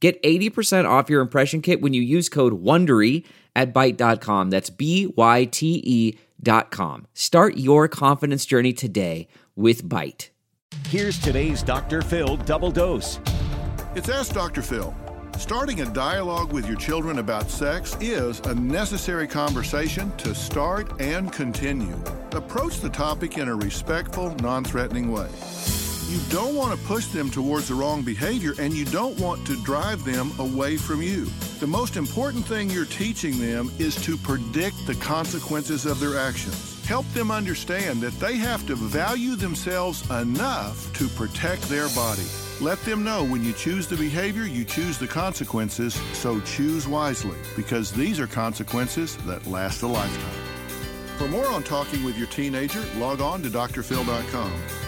Get 80% off your impression kit when you use code WONDERY at Byte.com. That's B-Y-T-E dot com. Start your confidence journey today with Byte. Here's today's Dr. Phil double dose. It's Ask Dr. Phil. Starting a dialogue with your children about sex is a necessary conversation to start and continue. Approach the topic in a respectful, non threatening way. You don't want to push them towards the wrong behavior and you don't want to drive them away from you. The most important thing you're teaching them is to predict the consequences of their actions. Help them understand that they have to value themselves enough to protect their body. Let them know when you choose the behavior, you choose the consequences, so choose wisely because these are consequences that last a lifetime. For more on talking with your teenager, log on to drphil.com.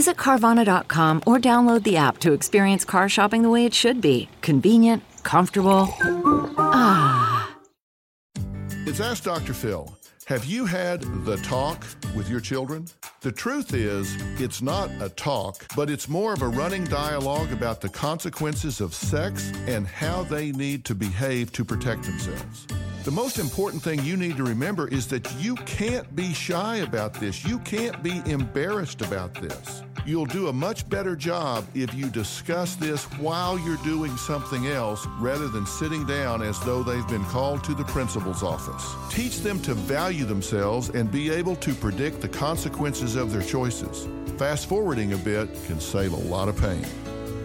Visit Carvana.com or download the app to experience car shopping the way it should be convenient, comfortable. Ah. It's Ask Dr. Phil. Have you had the talk with your children? The truth is, it's not a talk, but it's more of a running dialogue about the consequences of sex and how they need to behave to protect themselves. The most important thing you need to remember is that you can't be shy about this. You can't be embarrassed about this. You'll do a much better job if you discuss this while you're doing something else rather than sitting down as though they've been called to the principal's office. Teach them to value themselves and be able to predict the consequences of their choices. Fast forwarding a bit can save a lot of pain.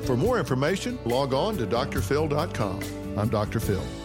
For more information, log on to drphil.com. I'm Dr. Phil.